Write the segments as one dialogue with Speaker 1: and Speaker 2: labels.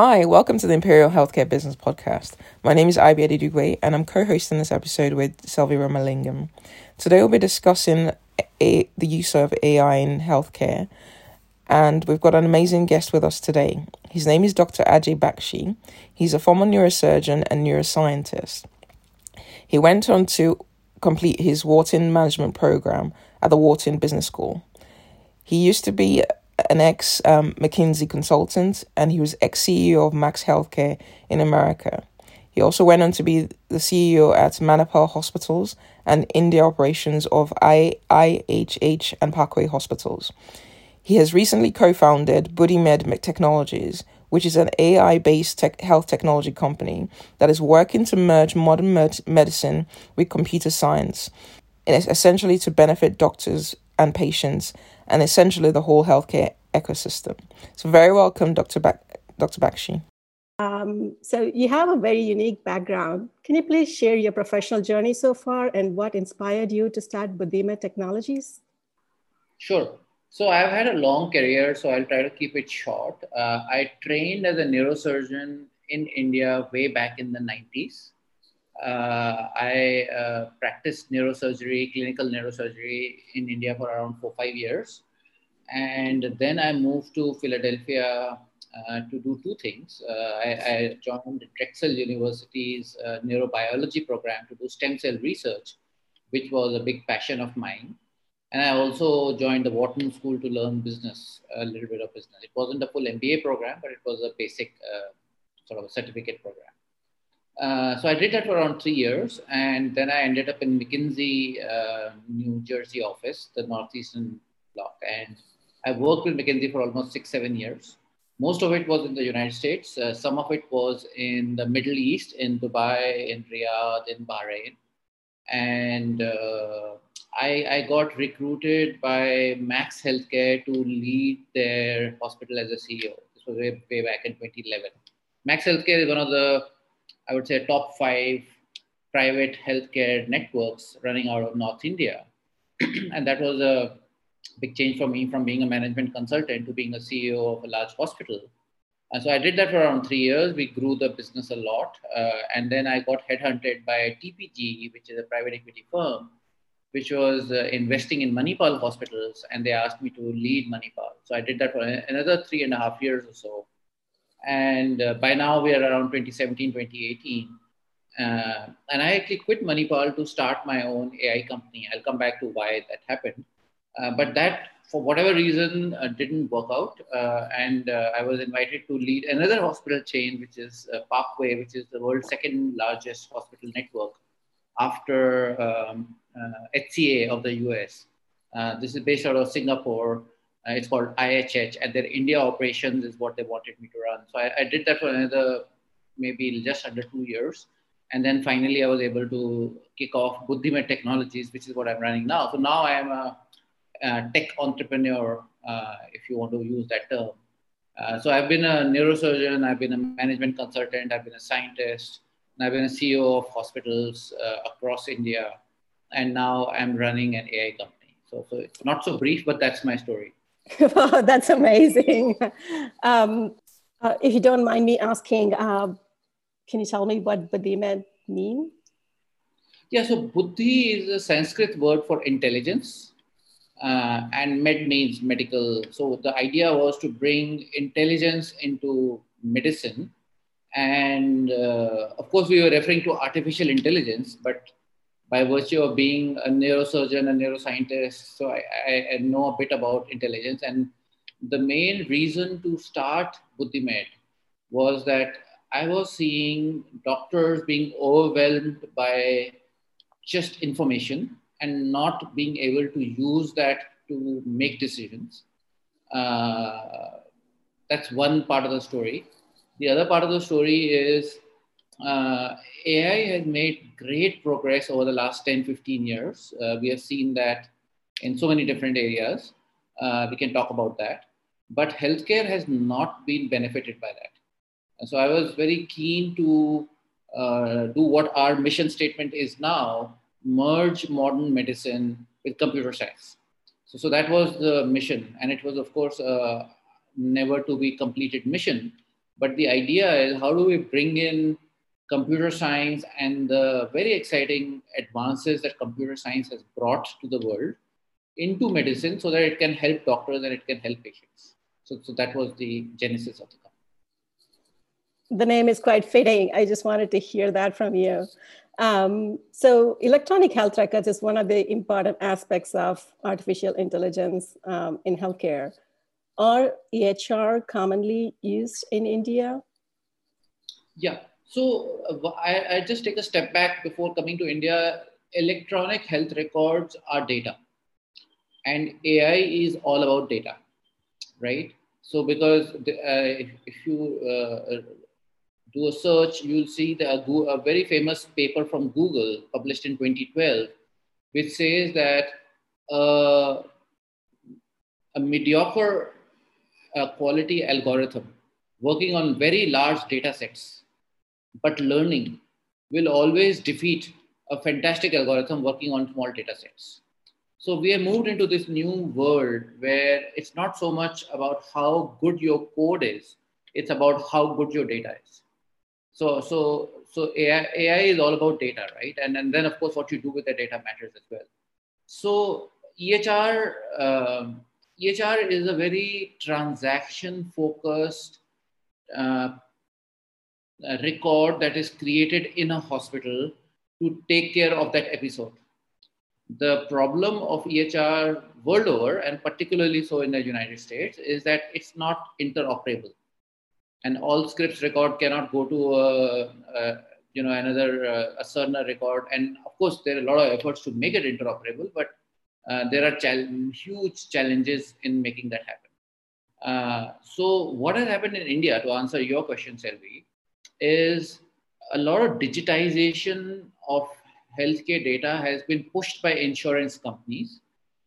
Speaker 1: Hi, welcome to the Imperial Healthcare Business Podcast. My name is Ibi Adidugwe, and I'm co-hosting this episode with Selvi Ramalingam. Today we'll be discussing a, the use of AI in healthcare, and we've got an amazing guest with us today. His name is Dr. Ajay Bakshi. He's a former neurosurgeon and neuroscientist. He went on to complete his Wharton Management Program at the Wharton Business School. He used to be an ex um, McKinsey consultant, and he was ex CEO of Max Healthcare in America. He also went on to be the CEO at Manipal Hospitals and India operations of I- IHH and Parkway Hospitals. He has recently co founded BuddhiMed Technologies, which is an AI based tech- health technology company that is working to merge modern med- medicine with computer science, essentially to benefit doctors and patients and essentially the whole healthcare ecosystem. So, very welcome, Dr. Bak- Dr. Bakshi.
Speaker 2: Um, so, you have a very unique background. Can you please share your professional journey so far and what inspired you to start BuddhiMed Technologies?
Speaker 3: Sure. So, I've had a long career, so I'll try to keep it short. Uh, I trained as a neurosurgeon in India way back in the 90s. Uh, I uh, practiced neurosurgery, clinical neurosurgery in India for around four, five years. And then I moved to Philadelphia uh, to do two things. Uh, I, I, joined Drexel University's uh, neurobiology program to do stem cell research, which was a big passion of mine. And I also joined the Wharton School to learn business, a little bit of business. It wasn't a full MBA program, but it was a basic uh, sort of a certificate program. Uh, so I did that for around three years, and then I ended up in McKinsey, uh, New Jersey office, the northeastern block, and I worked with McKinsey for almost six, seven years. Most of it was in the United States. Uh, some of it was in the Middle East, in Dubai, in Riyadh, in Bahrain, and uh, I, I got recruited by Max Healthcare to lead their hospital as a CEO. This was way, way back in 2011. Max Healthcare is one of the I would say, top five private healthcare networks running out of North India. and that was a big change for me from being a management consultant to being a CEO of a large hospital. And so I did that for around three years. We grew the business a lot. Uh, and then I got headhunted by TPG, which is a private equity firm, which was uh, investing in Manipal hospitals. And they asked me to lead Manipal. So I did that for another three and a half years or so. And uh, by now we are around 2017, 2018. Uh, and I actually quit Manipal to start my own AI company. I'll come back to why that happened. Uh, but that, for whatever reason, uh, didn't work out. Uh, and uh, I was invited to lead another hospital chain, which is Parkway, which is the world's second largest hospital network after um, HCA of the US. this is based out of Singapore. Uh, it's called IHH, and their India operations is what they wanted me to run. So I, I, did that for another maybe just under two years. And then finally, I was able to kick off BuddhiMed Technologies, which is what I'm running now. So now I am a, a tech entrepreneur, uh, if you want to use that term. Uh, so I've been a neurosurgeon, I've been a management consultant, I've been a scientist, and I've been a CEO of hospitals uh, across India. And now I'm running an AI company. So, so it's not so brief, but that's my story.
Speaker 2: Wow, that's amazing. Um, uh, if you don't mind me asking, uh, can you tell me what BuddhiMed mean?
Speaker 3: Yeah, so Buddhi is a Sanskrit word for intelligence, uh, and med means medical. So the idea was to bring intelligence into medicine. And uh, of course, we were referring to artificial intelligence, but by virtue of being a neurosurgeon and neuroscientist, so I, I, I, know a bit about intelligence. And the main reason to start BuddhiMed was that I was seeing doctors being overwhelmed by just information and not being able to use that to make decisions. Uh, that's one part of the story. The other part of the story is uh, AI has made great progress over the last 10, 15 years. Uh, we have seen that in so many different areas. Uh, we can talk about that. But healthcare has not been benefited by that. And so I was very keen to uh, do what our mission statement is now merge modern medicine with computer science. So, so that was the mission. And it was, of course, a never to be completed mission But the idea is how do we bring in computer science and the very exciting advances that computer science has brought to the world into medicine so that it can help doctors and it can help patients. So, so that was the genesis of the company.
Speaker 2: The name is quite fitting. I just wanted to hear that from you. Um, so electronic health records is one of the important aspects of artificial intelligence um, in healthcare. Are EHR commonly used in India?
Speaker 3: Yeah, so uh, I, I just take a step back before coming to India. Electronic health records are data and AI is all about data, right? So because the, uh, if, if, you uh, do a search, you'll see the, a very famous paper from Google published in 2012, which says that uh, a mediocre uh, quality algorithm working on very large data sets, but learning will always defeat a fantastic algorithm working on small data sets. So we have moved into this new world where it's not so much about how good your code is, it's about how good your data is. So, so, so AI, AI is all about data, right? And, and then of course what you do with the data matters as well. So EHR, um, EHR is a very transaction focused uh, record that is created in a hospital to take care of that episode. The problem of EHR world over, and particularly so in the United States, is that it's not interoperable. And Allscripts record cannot go to a, a you know another uh, a Cerner record. And of course there are a lot of efforts to make it interoperable but uh, there are huge challenges in making that happen. Uh, so what has happened in india to answer your question selvi is a lot of digitization of healthcare data has been pushed by insurance companies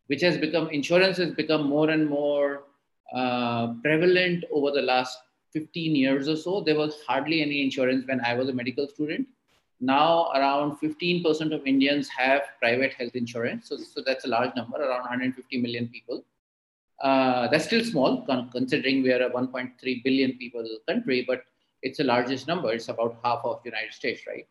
Speaker 3: which has become insurance has become more and more uh, prevalent over the last 15 years or so, there was hardly any insurance when I was a medical student. Now, around 15% of Indians have private health insurance. So, so that's a large number, around 150 million people. Uh, that's still small, considering we are a 1.3 billion people country, but it's the largest number. It's about half of the United States, right?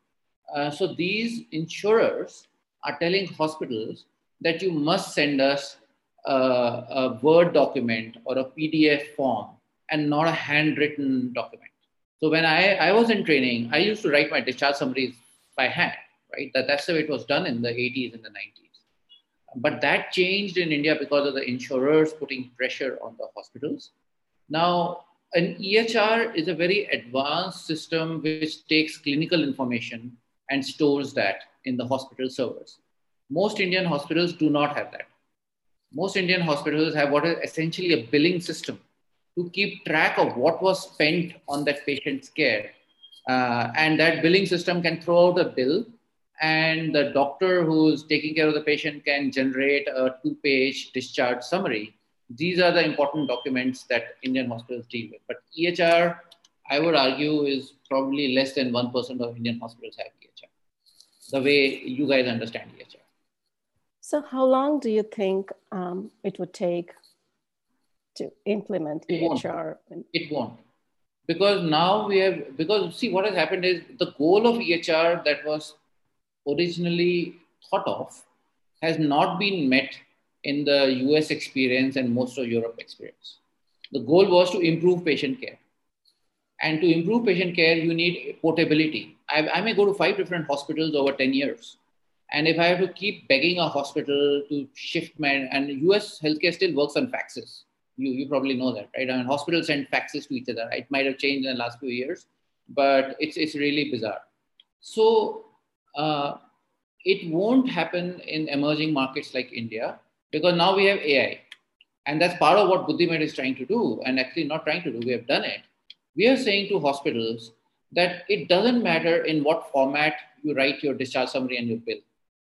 Speaker 3: Uh, so these insurers are telling hospitals that you must send us a, a Word document or a PDF form and not a handwritten document. So when I, I was in training, I used to write my discharge summaries by hand, right? That, that's the way it was done in the 80s and the 90s. But that changed in India because of the insurers putting pressure on the hospitals. Now, an EHR is a very advanced system which takes clinical information and stores that in the hospital servers. Most Indian hospitals do not have that. Most Indian hospitals have what is essentially a billing system to keep track of what was spent on that patient's care. Uh, and that billing system can throw out a bill and the doctor who's taking care of the patient can generate a two-page discharge summary. These are the important documents that Indian hospitals deal with. But EHR, I would argue, is probably less than 1% of Indian hospitals have EHR, the way you guys understand EHR.
Speaker 2: So how long do you think um, it would take to implement it EHR?
Speaker 3: Won't. It won't. Because now we have, because see what has happened is the goal of EHR that was originally thought of has not been met in the US experience and most of Europe experience. The goal was to improve patient care. And to improve patient care, you need portability. I, I may go to five different hospitals over 10 years. And if I have to keep begging a hospital to shift my, and US healthcare still works on faxes. You, you probably know that, right? I mean, hospitals send faxes to each other. It might have changed in the last few years, but it's, it's really bizarre. So uh, it won't happen in emerging markets like India because now we have AI. And that's part of what Buddhimed is trying to do, and actually not trying to do, we have done it. We are saying to hospitals that it doesn't matter in what format you write your discharge summary and your bill.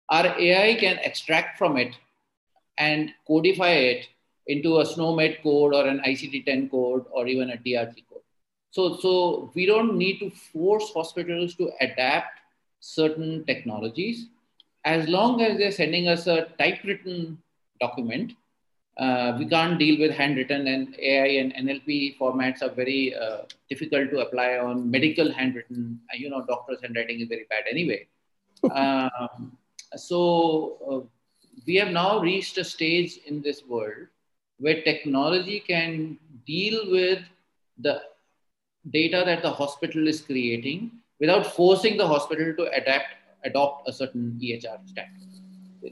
Speaker 3: Our AI can extract from it and codify it into a SNOMED code or an ICD-10 code or even a DRG code. So, so we don't need to force hospitals to adapt certain technologies. As long as they're sending us a typewritten document, Uh, we can't deal with handwritten and AI and NLP formats are very uh, difficult to apply on medical handwritten. Uh, you know, doctors' handwriting is very bad anyway. um, so uh, we have now reached a stage in this world where technology can deal with the data that the hospital is creating without forcing the hospital to adapt adopt a certain EHR standard.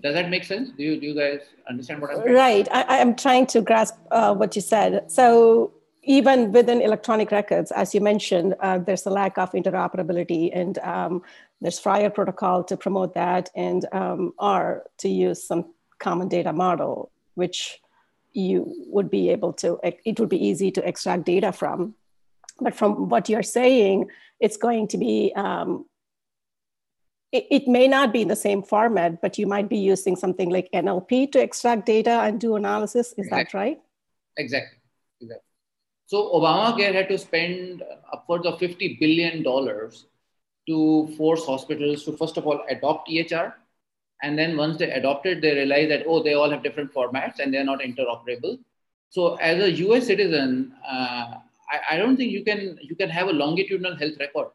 Speaker 3: Does that make sense? Do you, do you guys understand what I'm
Speaker 2: saying? Right. I, am trying to grasp uh, what you said. So even within electronic records, as you mentioned, uh, there's a lack of interoperability and um, there's FHIR protocol to promote that and um, R to use some common data model, which you would be able to, it would be easy to extract data from. But from what you're saying, it's going to be um, it, it, may not be in the same format, but you might be using something like NLP to extract data and do analysis. Is exactly. that right?
Speaker 3: Exactly. exactly. So Obamacare had to spend upwards of $50 billion to force hospitals to, first of all, adopt EHR. And then once they adopted, they realized that, oh, they all have different formats and they're not interoperable. So as a US citizen, uh, I, I don't think you can, you can have a longitudinal health record.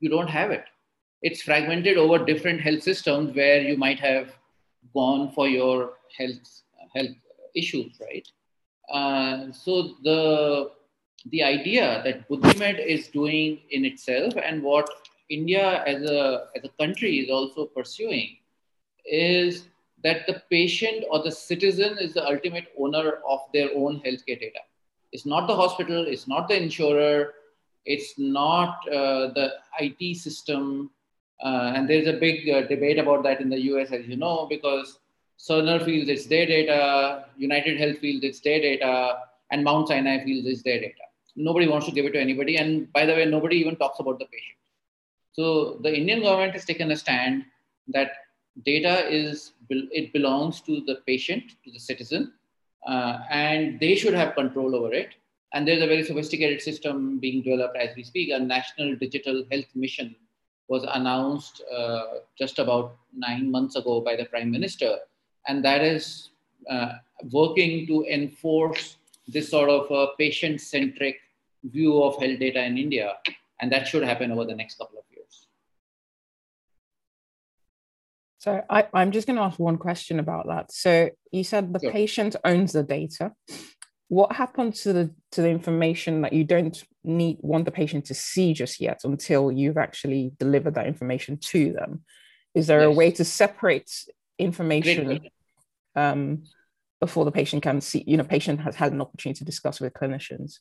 Speaker 3: You don't have it it's fragmented over different health systems where you might have gone for your health health issues, right? Uh, so the the idea that Buddhimed is doing in itself and what India as a as a country is also pursuing is that the patient or the citizen is the ultimate owner of their own healthcare data. It's not the hospital, it's not the insurer, it's not uh, the IT system, uh, and there's a big uh, debate about that in the US, as you know, because Cerner feels it's their data, United Health feels it's their data, and Mount Sinai feels it's their data. Nobody wants to give it to anybody. And by the way, nobody even talks about the patient. So the Indian government has taken a stand that data is, it belongs to the patient, to the citizen, uh, and they should have control over it. And there's a very sophisticated system being developed as we speak, a national digital health mission was announced uh, just about nine months ago by the prime minister, and that is uh, working to enforce this sort of a patient-centric view of health data in India, and that should happen over the next couple of years.
Speaker 4: So I, am just going to ask one question about that. So you said the sure. patient owns the data what happens to the to the information that you don't need want the patient to see just yet until you've actually delivered that information to them is there yes. a way to separate information um, before the patient can see you know patient has had an opportunity to discuss with clinicians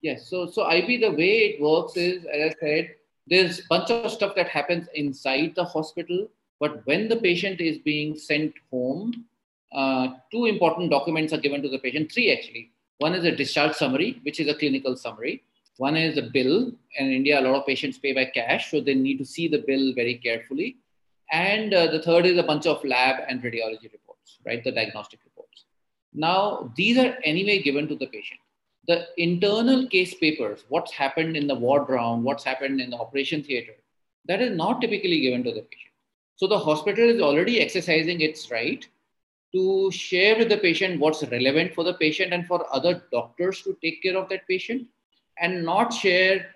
Speaker 3: yes so so ib the way it works is as i said there's a bunch of stuff that happens inside the hospital but when the patient is being sent home uh, two important documents are given to the patient, three actually. One is a discharge summary, which is a clinical summary. One is a bill. In India, a lot of patients pay by cash, so they need to see the bill very carefully. And uh, the third is a bunch of lab and radiology reports, right? The diagnostic reports. Now, these are anyway given to the patient. The internal case papers, what's happened in the ward round, what's happened in the operation theater, that is not typically given to the patient. So the hospital is already exercising its right to share with the patient what's relevant for the patient and for other doctors to take care of that patient and not share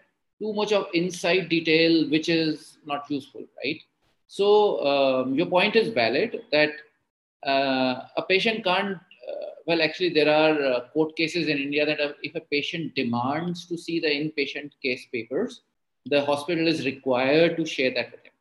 Speaker 3: too much of inside detail which is not useful right? So um, your point is valid that uh, a patient can't uh, well actually there are uh, court cases in india that if a patient demands to see the inpatient case papers the hospital is required to share that with him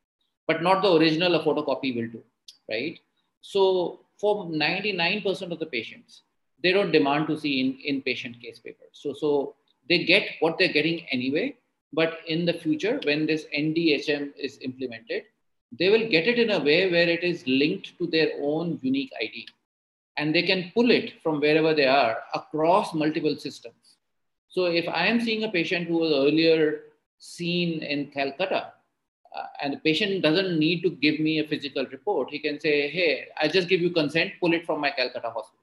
Speaker 3: but not the original a photocopy will do right? So for 99% of the patients, they don't demand to see in inpatient case papers. So, so they get what they're getting anyway. But in the future, when this NDHM is implemented, they will get it in a way where it is linked to their own unique ID. And they can pull it from wherever they are across multiple systems. So if I am seeing a patient who was earlier seen in Calcutta, uh, and the patient doesn't need to give me a physical report. He can say, hey, I just give you consent, pull it from my Calcutta hospital.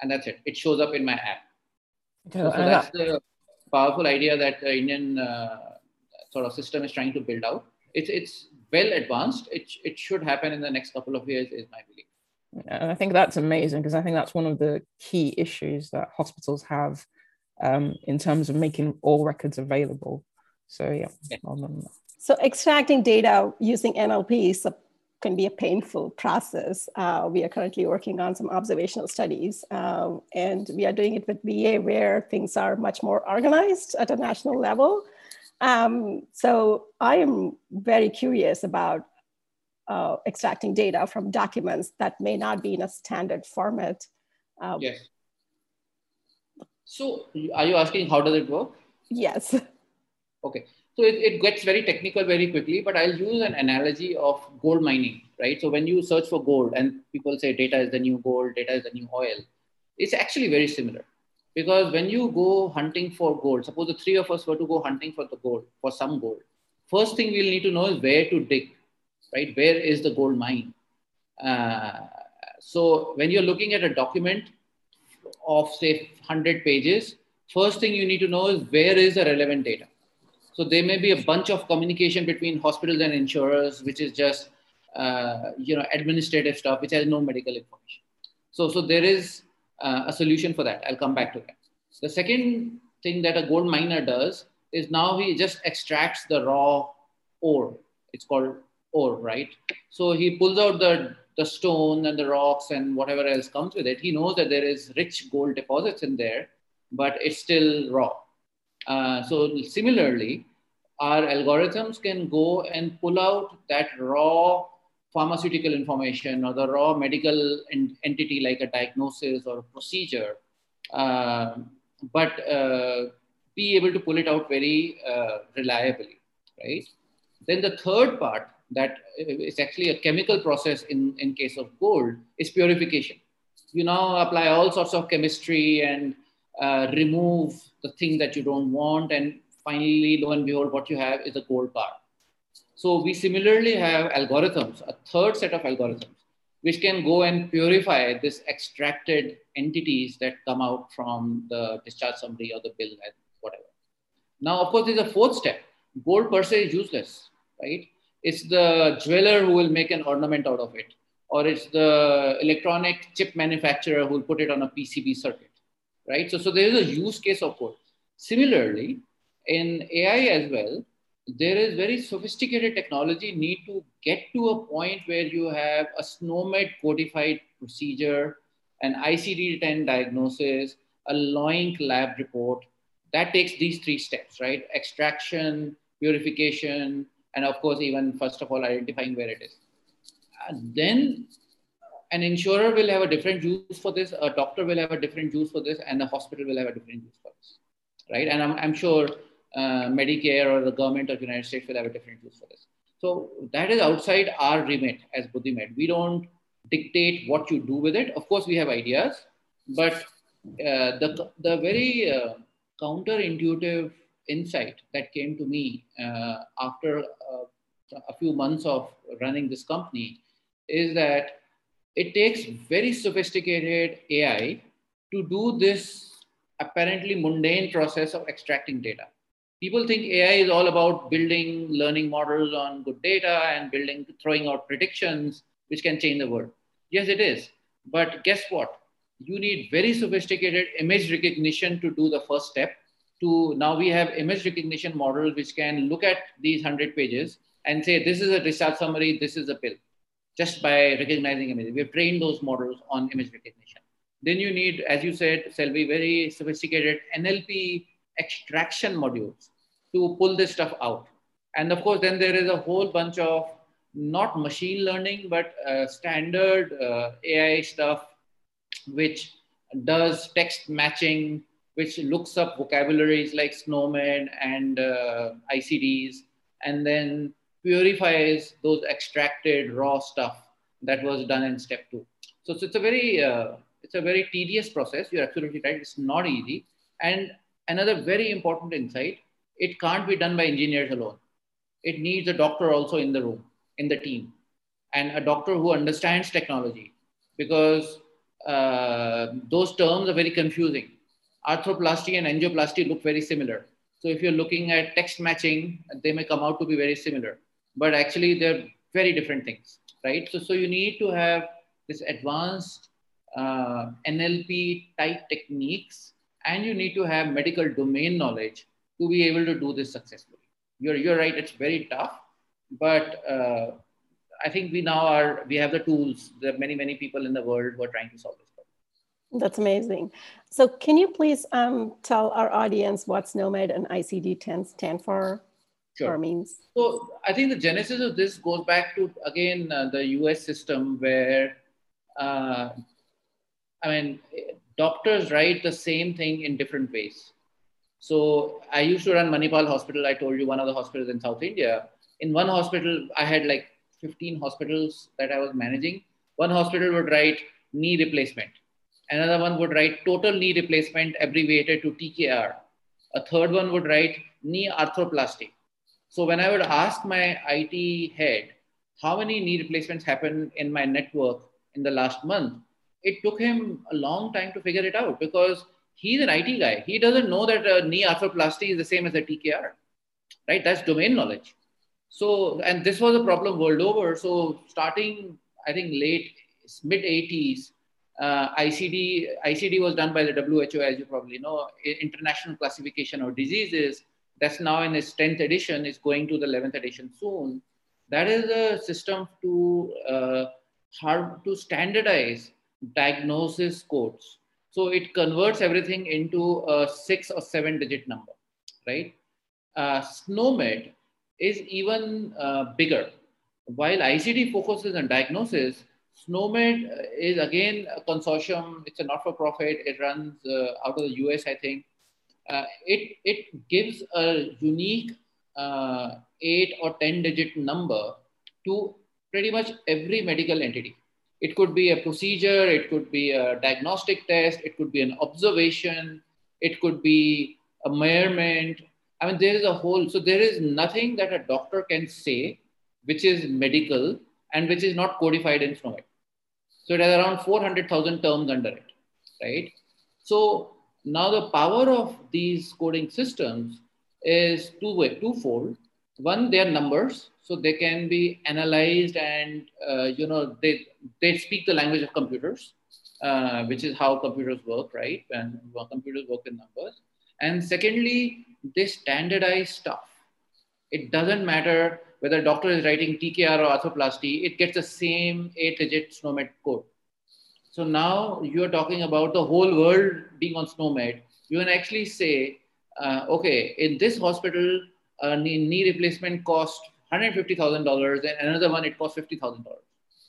Speaker 3: And that's it. It shows up in my app. So, so that's the powerful idea that the Indian uh, sort of system is trying to build out. It's, it's well advanced. It, it should happen in the next couple of years, is my belief.
Speaker 4: And I think that's amazing because I think that's one of the key issues that hospitals have um, in terms of making all records available. So yeah, yeah.
Speaker 2: So extracting data using NLP can be a painful process. Uh, we are currently working on some observational studies, uh, and we are doing it with VA where things are much more organized at a national level. Um, so I am very curious about uh, extracting data from documents that may not be in a standard format.
Speaker 3: Um, yes. So are you asking how does it work?
Speaker 2: Yes.
Speaker 3: Okay. So it, it gets very technical very quickly, but I'll use an analogy of gold mining, right? So when you search for gold and people say data is the new gold, data is the new oil, it's actually very similar. Because when you go hunting for gold, suppose the three of us were to go hunting for the gold, for some gold, first thing we'll need to know is where to dig, right? Where is the gold mine? Uh, so when you're looking at a document of say 100 pages, first thing you need to know is where is the relevant data. So there may be a bunch of communication between hospitals and insurers, which is just uh, you know administrative stuff, which has no medical information. So so there is uh, a solution for that. I'll come back to that. The second thing that a gold miner does is now he just extracts the raw ore. It's called ore, right? So he pulls out the, the stone and the rocks and whatever else comes with it. He knows that there is rich gold deposits in there, but it's still raw. Uh, so similarly, our algorithms can go and pull out that raw pharmaceutical information or the raw medical en- entity like a diagnosis or a procedure, uh, but uh, be able to pull it out very uh, reliably, right? Then the third part that is actually a chemical process in, in case of gold is purification. You now apply all sorts of chemistry and uh, remove the thing that you don't want. And finally, lo and behold, what you have is a gold bar. So we similarly have algorithms, a third set of algorithms, which can go and purify this extracted entities that come out from the discharge summary or the bill and whatever. Now, of course, there's a fourth step. Gold per se is useless, right? It's the jeweler who will make an ornament out of it, or it's the electronic chip manufacturer who will put it on a PCB circuit, right? So, so there is a use case of gold. Similarly, in AI as well, there is very sophisticated technology need to get to a point where you have a SNOMED codified procedure, an ICD-10 diagnosis, a LOINC lab report. That takes these three steps, right? Extraction, purification, and of course, even first of all, identifying where it is. And then an insurer will have a different use for this, a doctor will have a different use for this, and a hospital will have a different use for this, right? And I'm, I'm sure uh, Medicare or the government of the United States will have a different use for this. So that is outside our remit as Buddhimed. We don't dictate what you do with it. Of course, we have ideas, but uh, the, the very uh, counterintuitive insight that came to me uh, after uh, a few months of running this company is that it takes very sophisticated AI to do this apparently mundane process of extracting data people think AI is all about building learning models on good data and building, throwing out predictions, which can change the world. Yes, it is. But guess what? You need very sophisticated image recognition to do the first step. To now we have image recognition models which can look at these 100 pages and say, this is a discharge summary, this is a pill, just by recognizing images. We have trained those models on image recognition. Then you need, as you said, Selvi, very sophisticated NLP extraction modules to pull this stuff out. And of course, then there is a whole bunch of not machine learning, but uh, standard uh, AI stuff, which does text matching, which looks up vocabularies like SNOMED and uh, ICDs, and then purifies those extracted raw stuff that was done in step two. So, so it's a very uh, it's a very tedious process. You're absolutely right. It's not easy. And another very important insight it can't be done by engineers alone. It needs a doctor also in the room, in the team, and a doctor who understands technology because uh, those terms are very confusing. Arthroplasty and angioplasty look very similar. So if you're looking at text matching, they may come out to be very similar, but actually they're very different things, right? So, so you need to have this advanced uh, NLP type techniques, and you need to have medical domain knowledge to be able to do this successfully. You're, you're right, it's very tough, but uh, I think we now are, we have the tools. There are many, many people in the world who are trying to solve this problem.
Speaker 2: That's amazing. So can you please um, tell our audience what SNOMED and ICD-10 stand for? Sure. means?
Speaker 3: So I think the genesis of this goes back to, again, uh, the US system where, uh, I mean, doctors write the same thing in different ways. So I used to run Manipal Hospital. I told you one of the hospitals in South India. In one hospital, I had like 15 hospitals that I was managing. One hospital would write knee replacement. Another one would write total knee replacement abbreviated to TKR. A third one would write knee arthroplasty. So when I would ask my IT head, how many knee replacements happened in my network in the last month, it took him a long time to figure it out because he's an IT guy. He doesn't know that a knee arthroplasty is the same as a TKR, right? That's domain knowledge. So, and this was a problem world over. So, starting, I think, late mid 80s, uh, ICD ICD was done by the WHO, as you probably know, International Classification of Diseases. That's now in its 10th edition. Is going to the 11th edition soon. That is a system to uh, hard to standardize diagnosis codes. So it converts everything into a six or seven digit number, right? Uh, SNOMED is even uh, bigger. While ICD focuses on diagnosis, SNOMED is again a consortium. It's a not-for-profit. It runs uh, out of the US, I think. Uh, it, it gives a unique uh, eight or 10 digit number to pretty much every medical entity. It could be a procedure, it could be a diagnostic test, it could be an observation, it could be a measurement, I mean, there is a whole, so there is nothing that a doctor can say which is medical and which is not codified in SNOMED. So it has around 400,000 terms under it, right? So now the power of these coding systems is two way, twofold. One, they are numbers, so they can be analyzed and uh, you know they they speak the language of computers, uh, which is how computers work, right? And computers work in numbers. And secondly, they standardize stuff. It doesn't matter whether a doctor is writing TKR or arthroplasty, it gets the same eight digit SNOMED code. So now you're talking about the whole world being on SNOMED. You can actually say, uh, okay, in this hospital, a knee, knee replacement cost $150,000 and another one, it costs $50,000.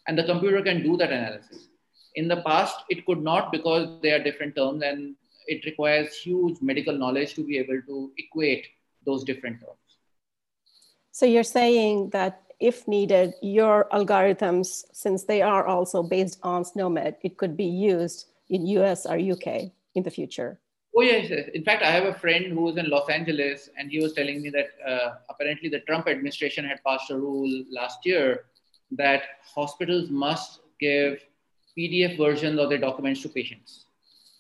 Speaker 3: And the computer can do that analysis. In the past, it could not because they are different terms and it requires huge medical knowledge to be able to equate those different terms.
Speaker 2: So you're saying that if needed, your algorithms, since they are also based on SNOMED, it could be used in US or UK in the future.
Speaker 3: Oh yes, yes. In fact, I have a friend who was in Los Angeles, and he was telling me that uh, apparently the Trump administration had passed a rule last year that hospitals must give PDF versions of their documents to patients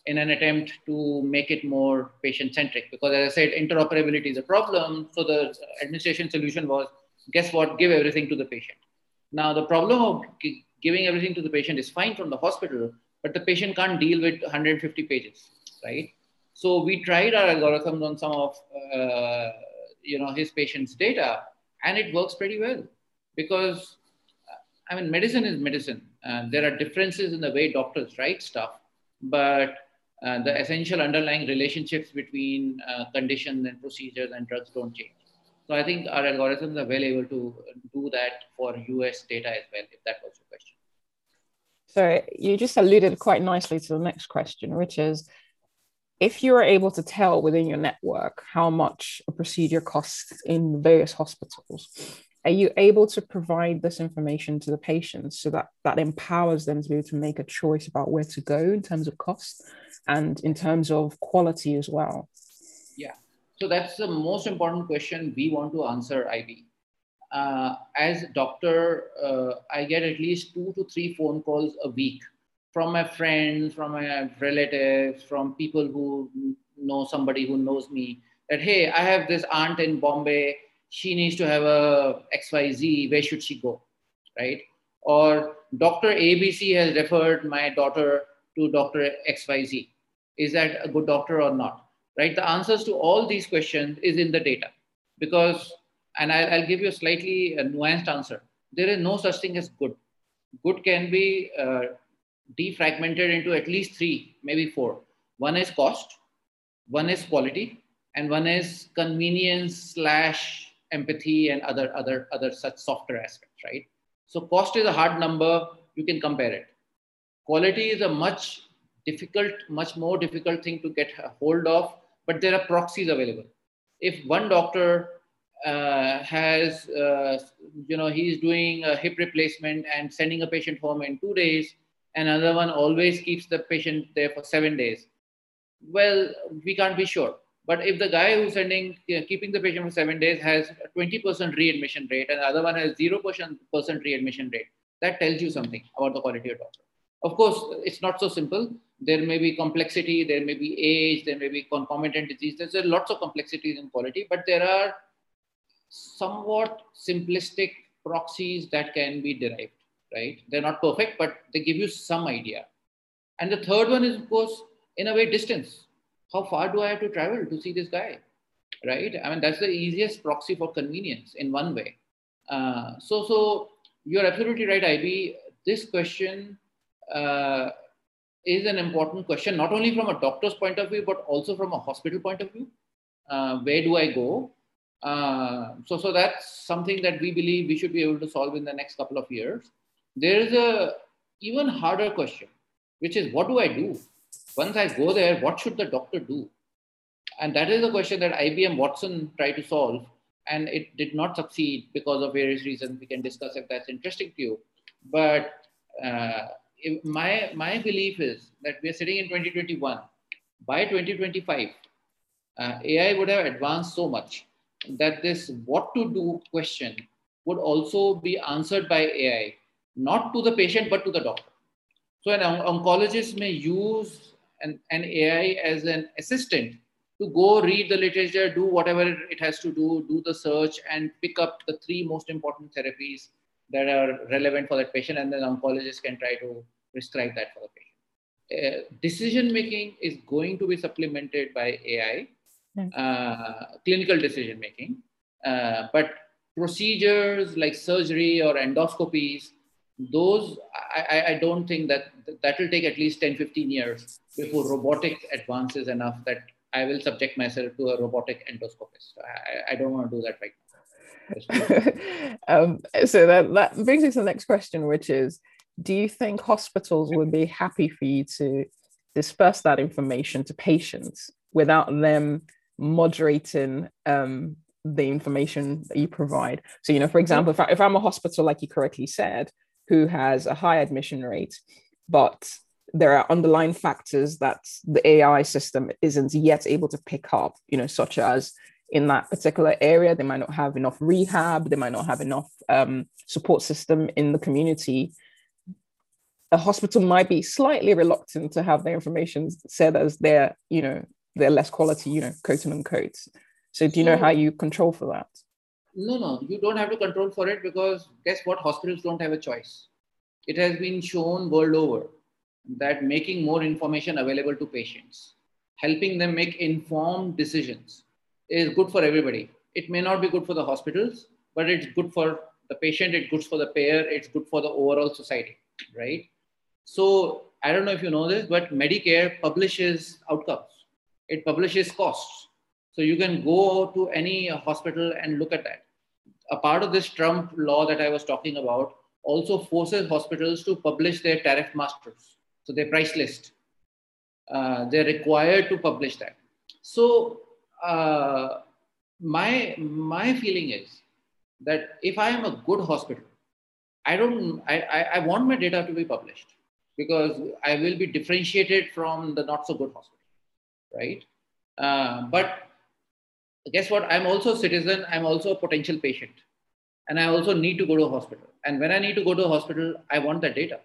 Speaker 3: in an attempt to make it more patient centric. Because as I said, interoperability is a problem. So the administration solution was guess what? Give everything to the patient. Now, the problem of giving everything to the patient is fine from the hospital, but the patient can't deal with 150 pages, right? So we tried our algorithms on some of uh, you know his patient's data, and it works pretty well because I mean medicine is medicine. and there are differences in the way doctors write stuff, but uh, the essential underlying relationships between uh, conditions and procedures and drugs don't change. So I think our algorithms are well able to do that for US data as well, if that was your question.
Speaker 4: So you just alluded quite nicely to the next question, which is if you are able to tell within your network how much a procedure costs in various hospitals, are you able to provide this information to the patients so that that empowers them to be able to make a choice about where to go in terms of cost and in terms of quality as well?
Speaker 3: Yeah, so that's the most important question we want to answer, IB. Uh, as doctor, uh, I get at least two to three phone calls a week from my friends, from my relatives, from people who know somebody who knows me that, hey, I have this aunt in Bombay. She needs to have a XYZ. Where should she go? Right? Or Dr. ABC has referred my daughter to Dr. XYZ. Is that a good doctor or not? Right? The answers to all these questions is in the data because, and I'll, I'll give you a slightly uh, nuanced answer. There is no such thing as good. Good can be uh, defragmented into at least three, maybe four. One is cost, one is quality, and one is convenience slash empathy and other other other such softer aspects, right? So cost is a hard number. You can compare it. Quality is a much difficult, much more difficult thing to get a hold of, but there are proxies available. If one doctor uh, has, uh, you know, he's doing a hip replacement and sending a patient home in two days, and another one always keeps the patient there for seven days. Well, we can't be sure. But if the guy who's sending, keeping the patient for seven days has a 20% readmission rate and the other one has 0% readmission rate, that tells you something about the quality of doctor. Of course, it's not so simple. There may be complexity, there may be age, there may be concomitant disease. There's lots of complexities in quality, but there are somewhat simplistic proxies that can be derived, right? They're not perfect, but they give you some idea. And the third one is, of course, in a way, distance. How far do I have to travel to see this guy, right? I mean, that's the easiest proxy for convenience in one way. Uh, so, so you're absolutely right, IB. This question uh, is an important question, not only from a doctor's point of view, but also from a hospital point of view. Uh, where do I go? Uh, so, so that's something that we believe we should be able to solve in the next couple of years. There is a even harder question, which is what do I do? Once I go there, what should the doctor do? And that is a question that IBM Watson tried to solve, and it did not succeed because of various reasons. We can discuss if that's interesting to you. But uh, my, my belief is that we are sitting in 2021. By 2025, uh, AI would have advanced so much that this what to do question would also be answered by AI, not to the patient, but to the doctor. So an oncologist may use an, an AI as an assistant to go read the literature, do whatever it has to do, do the search, and pick up the three most important therapies that are relevant for that patient, and then oncologist can try to prescribe that for the patient. Uh, decision making is going to be supplemented by AI, uh, clinical decision making, uh, but procedures like surgery or endoscopies, those I, I don't think that that will take at least 10, 15 years before robotic advances enough that I will subject myself to a robotic endoscopist. I, I don't want to do that right now.
Speaker 4: um, so that, that brings me to the next question, which is do you think hospitals would be happy for you to disperse that information to patients without them moderating um, the information that you provide? So, you know, for example, if, I, if I'm a hospital, like you correctly said, who has a high admission rate, but there are underlying factors that the AI system isn't yet able to pick up, you know, such as in that particular area. They might not have enough rehab. They might not have enough um, support system in the community. A hospital might be slightly reluctant to have their information said as their, you know, their less quality, you know, quote unquote. So do you know how you control for that?
Speaker 3: No, no, you don't have to control for it because guess what? Hospitals don't have a choice. It has been shown world over that making more information available to patients, helping them make informed decisions, is good for everybody. It may not be good for the hospitals, but it's good for the patient, it's good for the payer, it's good for the overall society, right? So I don't know if you know this, but Medicare publishes outcomes. It publishes costs. So you can go to any hospital and look at that. A part of this Trump law that I was talking about also forces hospitals to publish their tariff masters, so their price list. Uh, they're required to publish that. So uh, my my feeling is that if I am a good hospital, I don't I, I, I want my data to be published because I will be differentiated from the not so good hospital, right? Uh, but guess what? I'm also a citizen. I'm also a potential patient, and I also need to go to a hospital. And when I need to go to a hospital, I want that data,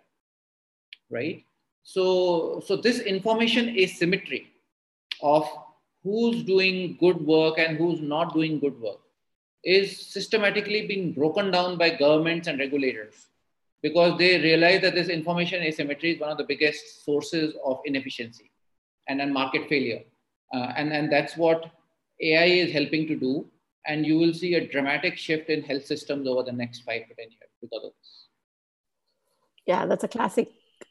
Speaker 3: right? So so this information asymmetry of who's doing good work and who's not doing good work is systematically being broken down by governments and regulators because they realize that this information asymmetry is one of the biggest sources of inefficiency and then market failure. Uh, and, and that's what AI is helping to do. And you will see a dramatic shift in health systems over the next five to 10 years because of this.
Speaker 2: Yeah, that's a classic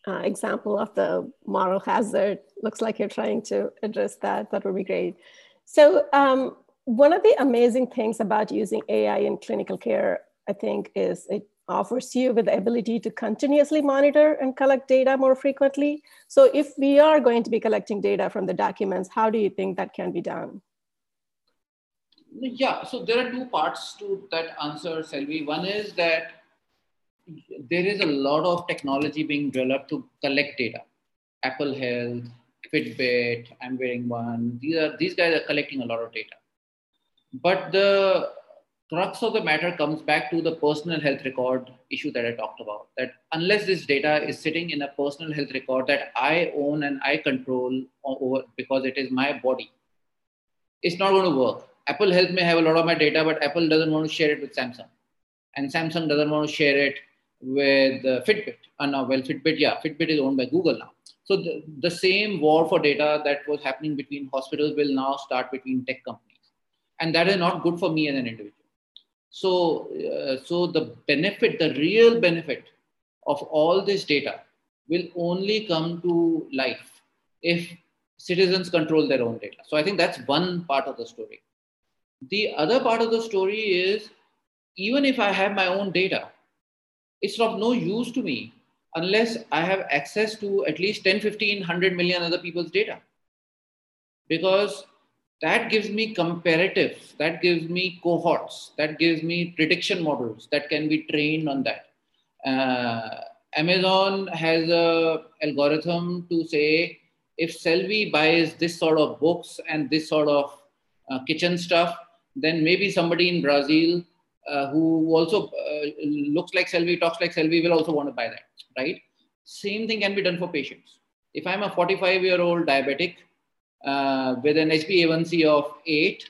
Speaker 2: uh, example of the moral hazard. Looks like you're trying to address that. That would be great. So, um, one of the amazing things about using AI in clinical care, I think, is it offers you with the ability to continuously monitor and collect data more frequently. So if we are going to be collecting data from the documents, how do you think that can be done?
Speaker 3: Yeah, so there are two parts to that answer, Selvi. One is that there is a lot of technology being developed to collect data. Apple Health, Fitbit, I'm wearing one. These are these guys are collecting a lot of data. But the crux of the matter comes back to the personal health record issue that I talked about. That unless this data is sitting in a personal health record that I own and I control over because it is my body, it's not going to work. Apple Health may have a lot of my data, but Apple doesn't want to share it with Samsung, and Samsung doesn't want to share it with uh, Fitbit. And now, well, Fitbit, yeah, Fitbit is owned by Google now. So the, the same war for data that was happening between hospitals will now start between tech companies, and that is not good for me as an individual. So, uh, so the benefit, the real benefit of all this data will only come to life if citizens control their own data. So I think that's one part of the story. The other part of the story is even if I have my own data, it's of no use to me unless I have access to at least 10, 15, 100 million other people's data. Because that gives me comparatives that gives me cohorts that gives me prediction models that can be trained on that uh, amazon has a algorithm to say if selvi buys this sort of books and this sort of uh, kitchen stuff then maybe somebody in brazil uh, who also uh, looks like selvi talks like selvi will also want to buy that right same thing can be done for patients if i'm a 45 year old diabetic uh, with an HbA1c of 8,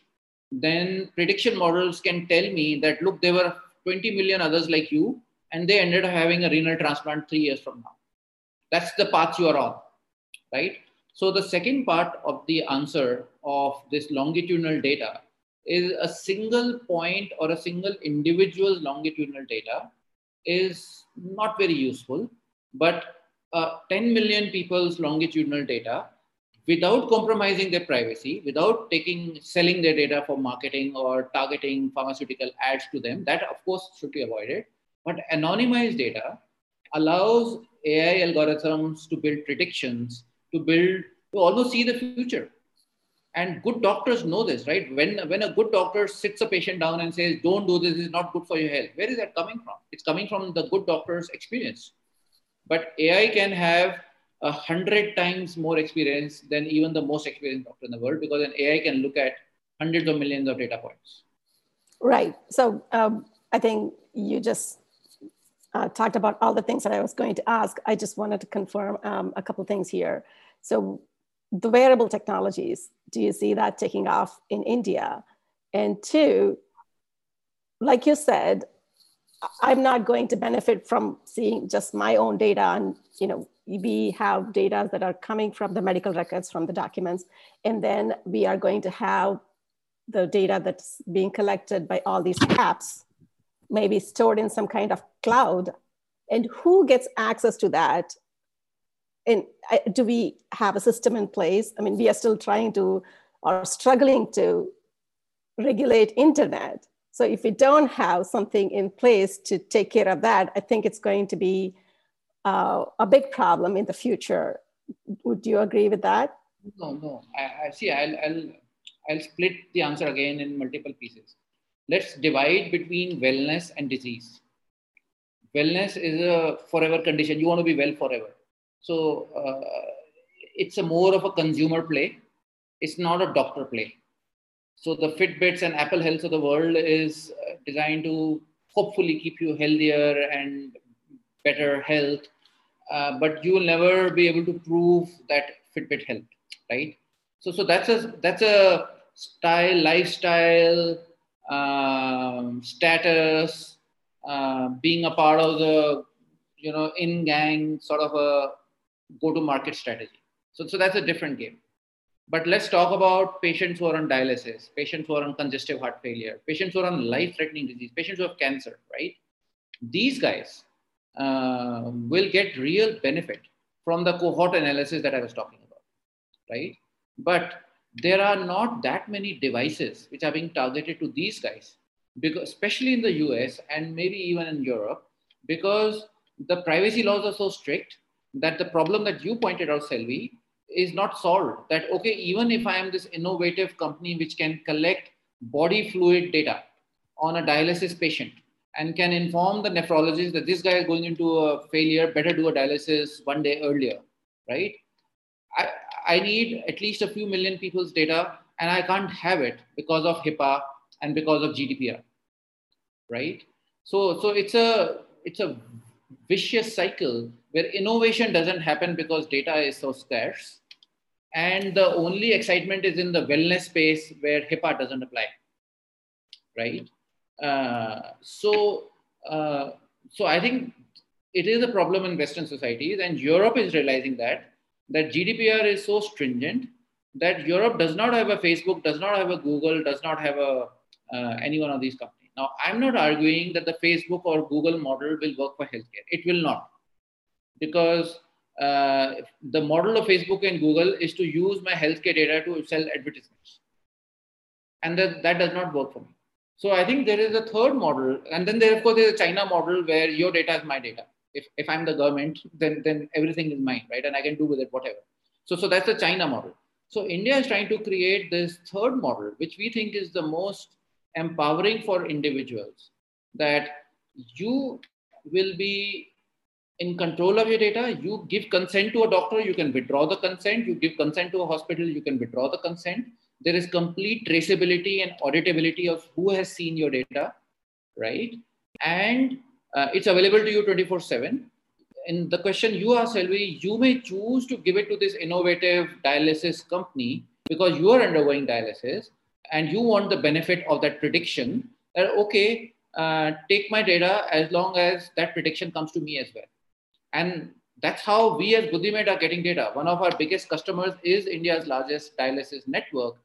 Speaker 3: then prediction models can tell me that, look, there were 20 million others like you, and they ended up having a renal transplant three years from now. That's the path you are on, right? So the second part of the answer of this longitudinal data is a single point or a single individual's longitudinal data is not very useful, but uh, 10 million people's longitudinal data without compromising their privacy, without taking selling their data for marketing or targeting pharmaceutical ads to them. That of course should be avoided. But anonymized data allows AI algorithms to build predictions, to build to almost see the future. And good doctors know this, right? When when a good doctor sits a patient down and says, "Don't do this; it's not good for your health." Where is that coming from? It's coming from the good doctor's experience. But AI can have a hundred times more experience than even the most experienced doctor in the world because an AI can look at hundreds of millions of data points.
Speaker 2: Right. So um, I think you just uh, talked about all the things that I was going to ask. I just wanted to confirm um, a couple things here. So the wearable technologies, do you see that taking off in India? And two, like you said, I'm not going to benefit from seeing just my own data and you know we have data that are coming from the medical records from the documents and then we are going to have the data that's being collected by all these apps maybe stored in some kind of cloud and who gets access to that and uh, do we have a system in place i mean we are still trying to or struggling to regulate internet so if we don't have something in place to take care of that i think it's going to be uh, a big problem in the future. Would you agree with that?
Speaker 3: No, no. I, I see. I'll, I'll, I'll split the answer again in multiple pieces. Let's divide between wellness and disease. Wellness is a forever condition. You want to be well forever. So uh, it's a more of a consumer play. It's not a doctor play. So the Fitbits and Apple Health of the world is uh, designed to hopefully keep you healthier and better health, uh, but you will never be able to prove that Fitbit helped, right? So, so that's a that's a style, lifestyle, um, status, uh, being a part of the you know, in gang sort of a go to market strategy. So, so that's a different game. But let's talk about patients who are on dialysis, patients who are on congestive heart failure, patients who are on life threatening disease, patients who have cancer, right? These guys uh, will get real benefit from the cohort analysis that I was talking about, right? But there are not that many devices which are being targeted to these guys, because especially in the US and maybe even in Europe, because the privacy laws are so strict that the problem that you pointed out, Selvi, is not solved. That okay, even if I am this innovative company which can collect body fluid data on a dialysis patient and can inform the nephrologist that this guy is going into a failure, better do a dialysis one day earlier, right? I, I need at least a few million people's data and I can't have it because of HIPAA and because of GDPR, right? So, so it's a it's a vicious cycle where innovation doesn't happen because data is so scarce, and the only excitement is in the wellness space where HIPAA doesn't apply, right? Uh, so, uh, so I think it is a problem in Western societies, and Europe is realizing that that GDPR is so stringent that Europe does not have a Facebook, does not have a Google, does not have a uh, any one of these companies. Now, I'm not arguing that the Facebook or Google model will work for healthcare. It will not, because uh, the model of Facebook and Google is to use my healthcare data to sell advertisements, and that that does not work for me. So I think there is a third model, and then there of course there's a China model where your data is my data if, if I'm the government, then, then everything is mine, right? And I can do with it whatever. So, so that's the China model. So India is trying to create this third model, which we think is the most empowering for individuals, that you will be in control of your data. You give consent to a doctor, you can withdraw the consent. You give consent to a hospital, you can withdraw the consent. There is complete traceability and auditability of who has seen your data, right? And uh, it's available to you 24 7 in the question you asked Selvi, you may choose to give it to this innovative dialysis company because you are undergoing dialysis and you want the benefit of that prediction that okay uh, take my data as long as that prediction comes to me as well. And that's how we as Buddhimed are getting data. One of our biggest customers is india's largest dialysis network.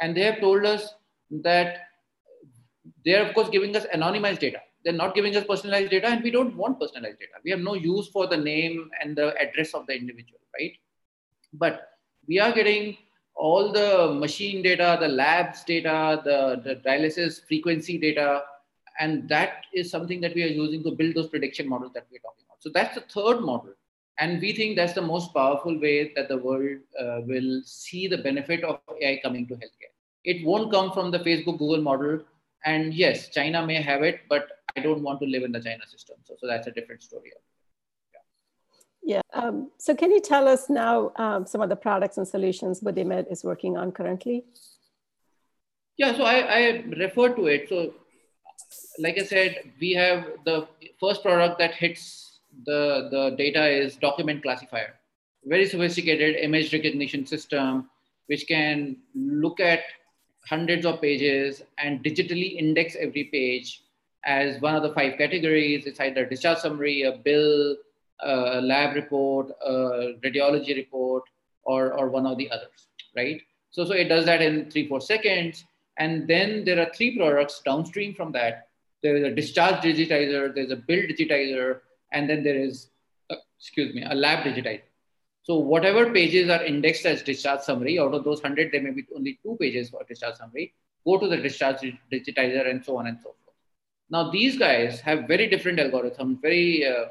Speaker 3: And they have told us that they're of course giving us anonymized data. They're not giving us personalized data and we don't want personalized data. We have no use for the name and the address of the individual right? But we are getting all the machine data the labs data the, the dialysis frequency data and that is something that we are using to build those prediction models that we're talking about so that's the third model and we think that's the most powerful way that the world uh, will see the benefit of ai coming to healthcare it won't come from the facebook google model and yes china may have it but I don't want to live in the China system. So, so that's a different story.
Speaker 2: Yeah. Um, so can you tell us now um, some of the products and solutions Buddhimed is working on currently?
Speaker 3: Yeah, so I, I refer to it. So like I said, we have the first product that hits the, the data is document classifier. Very sophisticated image recognition system, which can look at hundreds of pages and digitally index every page as one of the five categories. It's either discharge summary, a bill, a lab report, a radiology report, or, or one of the others, right? So, so it does that in three, four seconds. And then there are three products downstream from that. There is a discharge digitizer, there's a bill digitizer, and then there is, uh, excuse me, a lab digitizer. So whatever pages are indexed as discharge summary, out of those 100, there may be only two pages for discharge summary, go to the discharge digitizer and so on and so forth. Now these guys have very different algorithms. Very uh,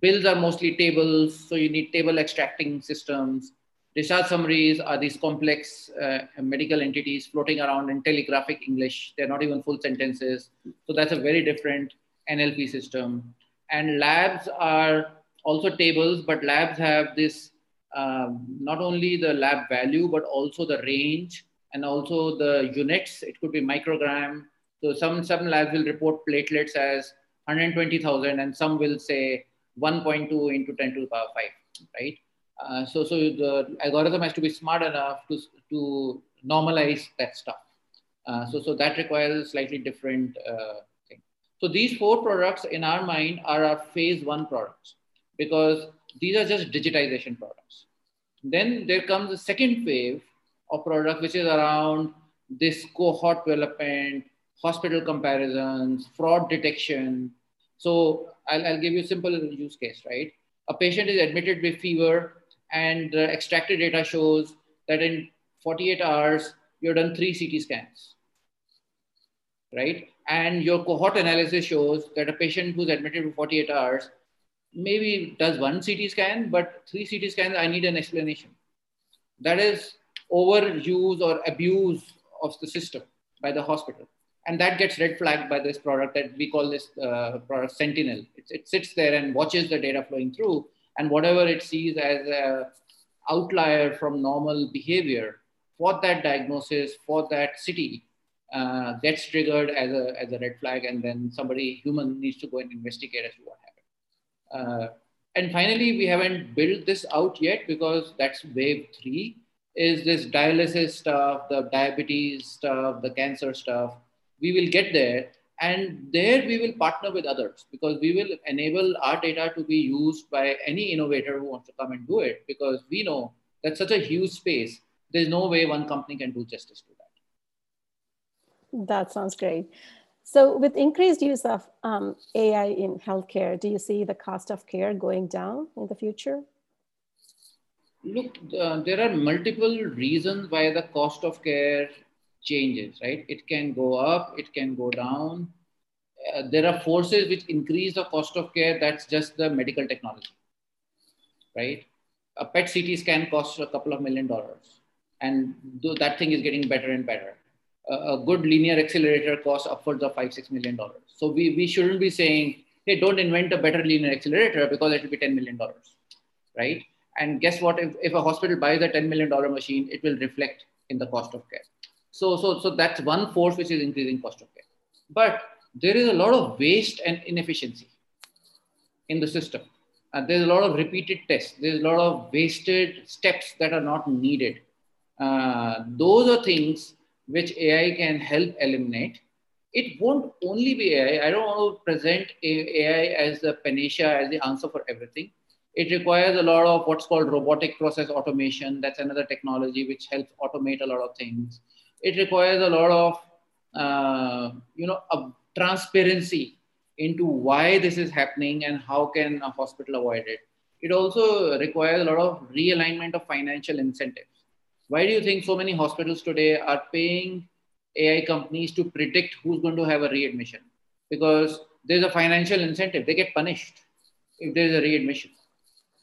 Speaker 3: bills are mostly tables, so you need table extracting systems. Discharge summaries are these complex uh, medical entities floating around in telegraphic English. They're not even full sentences. So that's a very different NLP system. And labs are also tables, but labs have this um, not only the lab value, but also the range and also the units. It could be microgram, so some, some labs will report platelets as 120,000 and some will say 1.2 into 10 to the power 5, right? Uh, so, so the algorithm has to be smart enough to, to normalize that stuff. Uh, so, so that requires slightly different uh, thing. So these four products in our mind are our phase one products because these are just digitization products. Then there comes the second wave of product, which is around this cohort development, hospital comparisons, fraud detection. So I'll, I'll give you a simple use case, right? A patient is admitted with fever and extracted data shows that in 48 hours, you've done three CT scans, right? And your cohort analysis shows that a patient who's admitted for 48 hours maybe does one CT scan, but three CT scans, I need an explanation. That is overuse or abuse of the system by the hospital. And that gets red flagged by this product that we call this uh, product Sentinel. It, it sits there and watches the data flowing through, and whatever it sees as a outlier from normal behavior for that diagnosis, for that city, uh, gets triggered as a, as a red flag, and then somebody human needs to go and investigate as to what happened. Uh, and finally, we haven't built this out yet because that's wave three is this dialysis stuff, the diabetes stuff, the cancer stuff. We will get there. And there we will partner with others because we will enable our data to be used by any innovator who wants to come and do it because we know that's such a huge space. There's no way one company can do justice to
Speaker 2: that. That sounds great. So, with increased use of um, AI in healthcare, do you see the cost of care going down in the future?
Speaker 3: Look, uh, there are multiple reasons why the cost of care changes, right? It can go up, it can go down. Uh, there are forces which increase the cost of care. That's just the medical technology, right? A PET CT scan costs a couple of million dollars, and that thing is getting better and better. Uh, a good linear accelerator costs upwards of five, six million dollars. So we, we shouldn't be saying, hey, don't invent a better linear accelerator because it will be $10 million, right? And guess what? If, if a hospital buys a $10 million machine, it will reflect in the cost of care. So, so, so that's one force which is increasing cost of care. But there is a lot of waste and inefficiency in the system. Uh, there's a lot of repeated tests. There's a lot of wasted steps that are not needed. Uh, those are things which AI can help eliminate. It won't only be AI. I don't want to present AI as the panacea, as the answer for everything. It requires a lot of what's called robotic process automation. That's another technology which helps automate a lot of things it requires a lot of uh, you know a transparency into why this is happening and how can a hospital avoid it. It also requires a lot of realignment of financial incentives. Why do you think so many hospitals today are paying ai companies to predict who's going to have a readmission? Because there's a financial incentive. They get punished if there's a readmission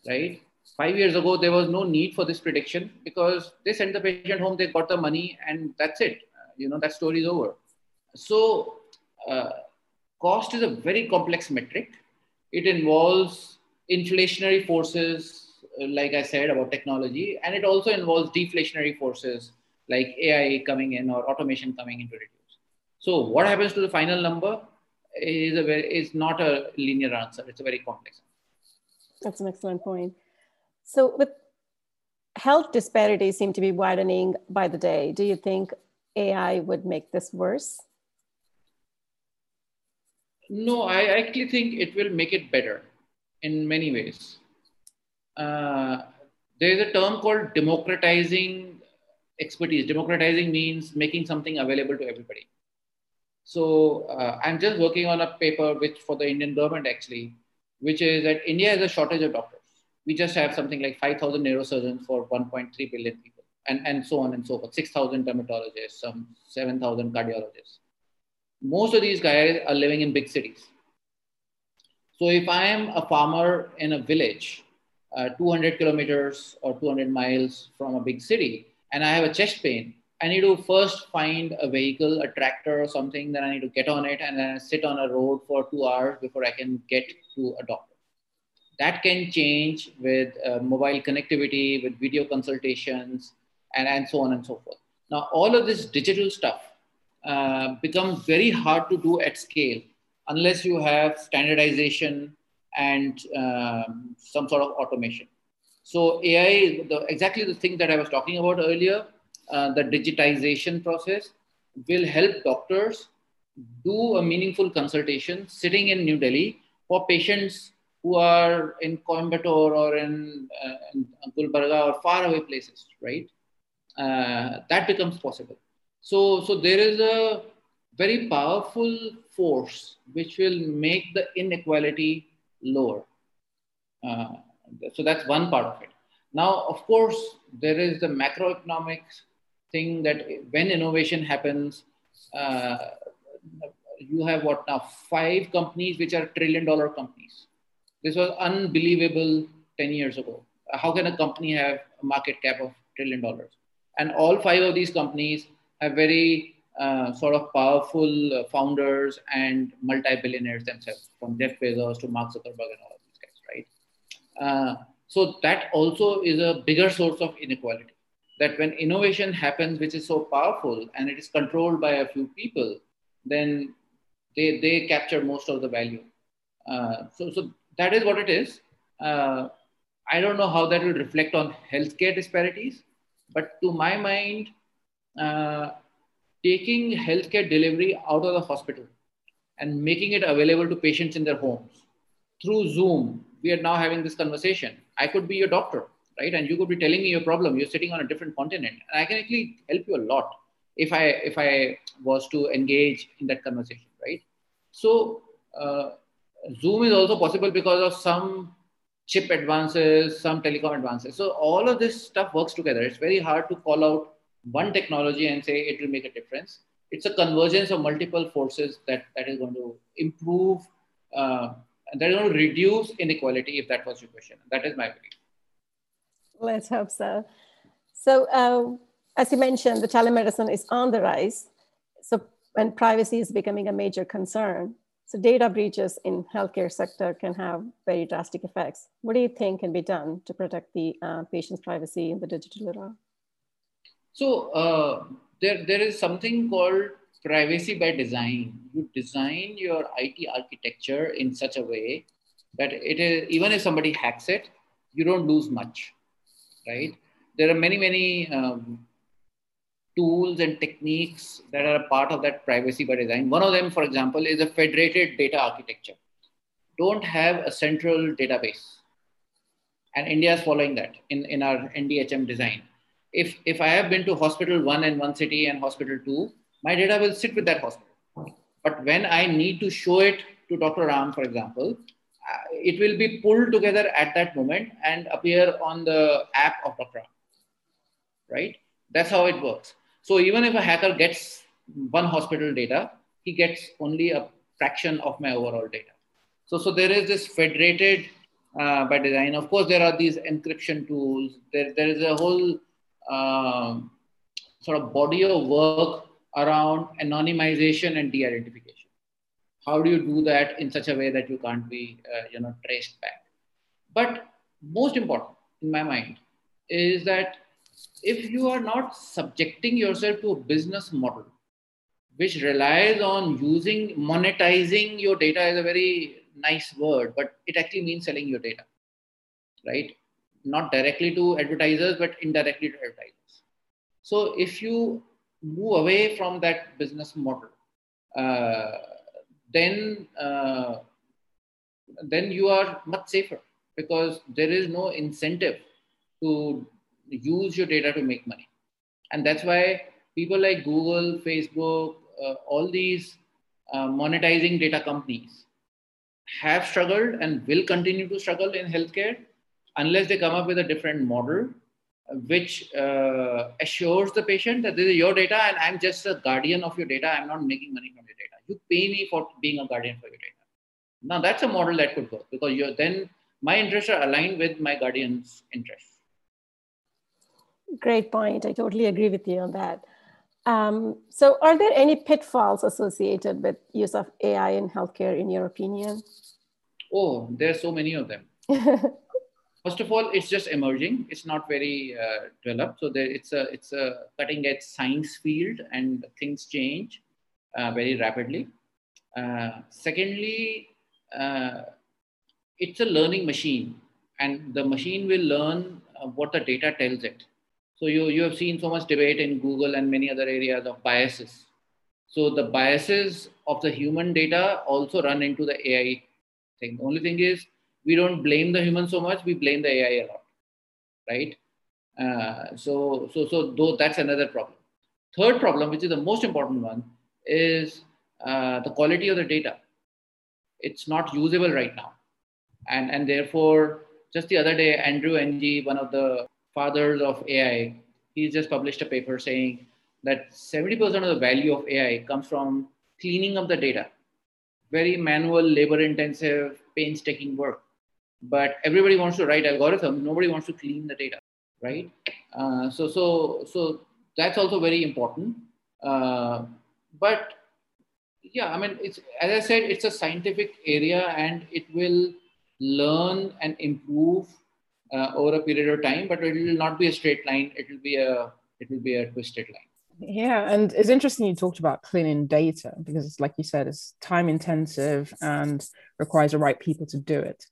Speaker 3: right Five years ago, there was no need for this prediction because they sent the patient home, they got the money, and that's it. Uh, you know, that story is over. So, uh, cost is a very complex metric. It involves inflationary forces, uh, like I said about technology, and it also involves deflationary forces like AI coming in or automation coming into reduce. So, what happens to the final number is a very, is not a linear answer. It's a very complex. Answer.
Speaker 2: That's an excellent point. So, with health disparities seem to be widening by the day, do you think AI would make this worse?
Speaker 3: No, I actually think it will make it better in many ways. Uh, there is a term called democratizing expertise. Democratizing means making something available to everybody. So uh, I'm just working on a paper which for the Indian government actually, which is that India has a shortage of doctors we just have something like 5,000 neurosurgeons for 1.3 billion people, and, and so on and so forth. 6,000 dermatologists, some 7,000 cardiologists. Most of these guys are living in big cities. So if I am a farmer in a village, uh, 200 kilometers or 200 miles from a big city, and I have a chest pain, I need to first find a vehicle, a tractor or something, then I need to get on it and then sit on a road for two hours before I can get to a doctor that can change with uh, mobile connectivity, with video consultations, and, and so on and so forth. Now, all of this digital stuff uh, becomes very hard to do at scale unless you have standardization and um, some sort of automation. So AI, the, exactly the thing that I was talking about earlier, uh, the digitization process will help doctors do a meaningful consultation sitting in New Delhi for patients who are in Coimbatore or in, uh, in Gulbarga or far away places, right? Uh, that becomes possible. So, so there is a very powerful force which will make the inequality lower. Uh, so that's one part of it. Now, of course, there is the macroeconomic thing that when innovation happens, uh, you have what now five companies which are trillion dollar companies. This was unbelievable 10 years ago. How can a company have a market cap of trillion dollars? And all five of these companies have very uh, sort of powerful uh, founders and multi-billionaires themselves, from Jeff Bezos to Mark Zuckerberg and all of these guys, right? Uh, so that also is a bigger source of inequality. That when innovation happens, which is so powerful and it is controlled by a few people, then they, they capture most of the value. Uh, so, so that is what it is. Uh, I don't know how that will reflect on healthcare disparities, but to my mind, uh, taking healthcare delivery out of the hospital and making it available to patients in their homes through Zoom. We are now having this conversation. I could be your doctor, right? And you could be telling me your problem. You're sitting on a different continent, and I can actually help you a lot if I if I was to engage in that conversation, right? So uh, Zoom is also possible because of some chip advances, some telecom advances. So all of this stuff works together. It's very hard to call out one technology and say it will make a difference. It's a convergence of multiple forces that, that is going to improve, uh, that is going to reduce inequality, if that was your question. That is my belief.
Speaker 2: Let's hope so. So, uh, as you mentioned, the telemedicine is on the rise. So, and privacy is becoming a major concern. So data breaches in healthcare sector can have very drastic effects. What do you think can be done to protect the uh, patient's privacy in the digital era?
Speaker 3: So uh, there, there is something called privacy by design. You design your IT architecture in such a way that it is even if somebody hacks it, you don't lose much, right? There are many many um, tools and techniques that are a part of that privacy by design. One of them, for example, is a federated data architecture. Don't have a central database. And India is following that in, in our NDHM design. If, if I have been to hospital one in one city and hospital two, my data will sit with that hospital. But when I need to show it to Dr. Ram, for example, uh, it will be pulled together at that moment and appear on the app of Dr. Ram, right? That's how it works. So even if a hacker gets one hospital data, he gets only a fraction of my overall data. So, so there is this federated uh, by design. Of course, there are these encryption tools. There, there is a whole uh, sort of body of work around anonymization and de-identification. How do you do that in such a way that you can't be, uh, you know, traced back? But most important, in my mind, is that if you are not subjecting yourself to a business model which relies on using monetizing your data is a very nice word but it actually means selling your data right? Not directly to advertisers but indirectly to advertisers. So if you move away from that business model uh, then uh, then you are much safer because there is no incentive to use your data to make money. And that's why people like Google, Facebook, uh, all these uh, monetizing data companies have struggled and will continue to struggle in healthcare unless they come up with a different model which uh, assures the patient that this is your data and I'm just a guardian of your data. I'm not making money from your data. You pay me for being a guardian for your data. Now that's a model that could work because then my interests are aligned with my guardian's interests.
Speaker 2: Great point. I totally agree with you on that. Um, so, are there any pitfalls associated with use of AI in healthcare, in your opinion?
Speaker 3: Oh, there are so many of them. First of all, it's just emerging. It's not very uh, developed. So there, it's a it's a cutting edge science field, and things change uh, very rapidly. Uh, secondly, uh, it's a learning machine, and the machine will learn uh, what the data tells it. So you, you have seen so much debate in Google and many other areas of biases. So the biases of the human data also run into the AI thing. The only thing is we don't blame the human so much; we blame the AI a lot, right? Uh, so so so though that's another problem. Third problem, which is the most important one, is uh, the quality of the data. It's not usable right now, and and therefore, just the other day, Andrew Ng, one of the fathers of AI, he just published a paper saying that 70% of the value of AI comes from cleaning up the data. Very manual, labor intensive, painstaking work. But everybody wants to write algorithms, nobody wants to clean the data, right? Uh, so, so, so that's also very important. Uh, but yeah, I mean, it's as I said, it's a scientific area and it will learn and improve uh, over a period of time, but it will not be a straight line. It will be a it will be a twisted line.
Speaker 4: Yeah, and it's interesting you talked about cleaning data because, it's like you said, it's time intensive and requires the right people to do it.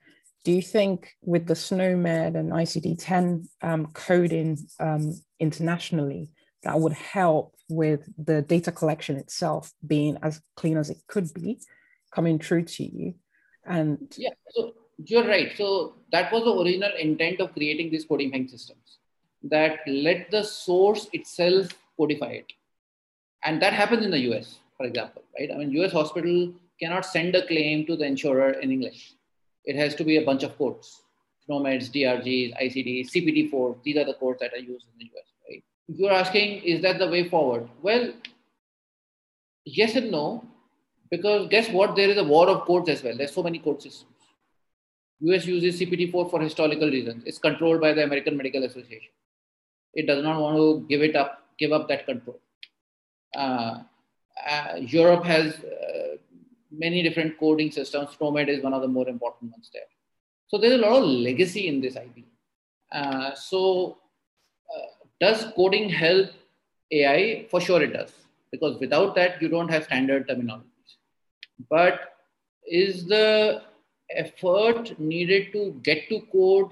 Speaker 4: Do you think with the SNOMED and ICD 10 um, coding um, internationally, that would help with the data collection itself being as clean as it could be, coming true to you? And
Speaker 3: yeah, so you're right. So that was the original intent of creating these coding bank systems that let the source itself codify it. And that happens in the US, for example, right? I mean, US hospital cannot send a claim to the insurer in English. It has to be a bunch of codes, SNOMEDs, DRGs, ICD, CPT4. These are the codes that are used in the US, right? You're asking, is that the way forward? Well, yes and no, because guess what? There is a war of codes as well. There's so many code systems. US uses CPT4 for historical reasons. It's controlled by the American Medical Association. It does not want to give it up give up that control. Uh, uh, Europe has uh, many different coding systems. SNOMED is one of the more important ones there. So there's a lot of legacy in this IP. Uh, so uh, does coding help AI? For sure it does, because without that, you don't have standard terminologies. But is the effort needed to get to code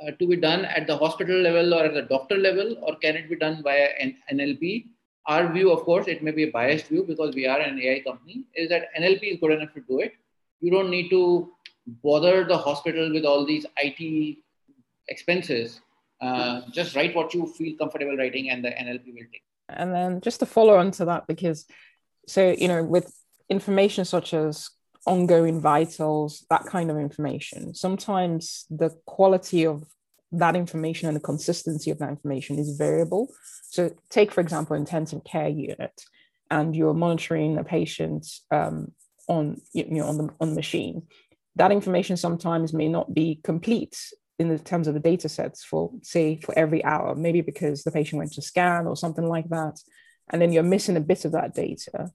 Speaker 3: uh, to be done at the hospital level or at the doctor level, or can it be done via an NLP? Our view, of course, it may be a biased view because we are an AI company, is that NLP is good enough to do it. You don't need to bother the hospital with all these IT expenses. Uh, just write what you feel comfortable writing, and the NLP will take.
Speaker 4: And then just to follow on to that, because so you know, with information such as ongoing vitals, that kind of information. Sometimes the quality of that information and the consistency of that information is variable. So, take for example, intensive care unit, and you're monitoring a patient um, on you know on the on the machine. That information sometimes may not be complete in the terms of the data sets for say for every hour, maybe because the patient went to scan or something like that, and then you're missing a bit of that data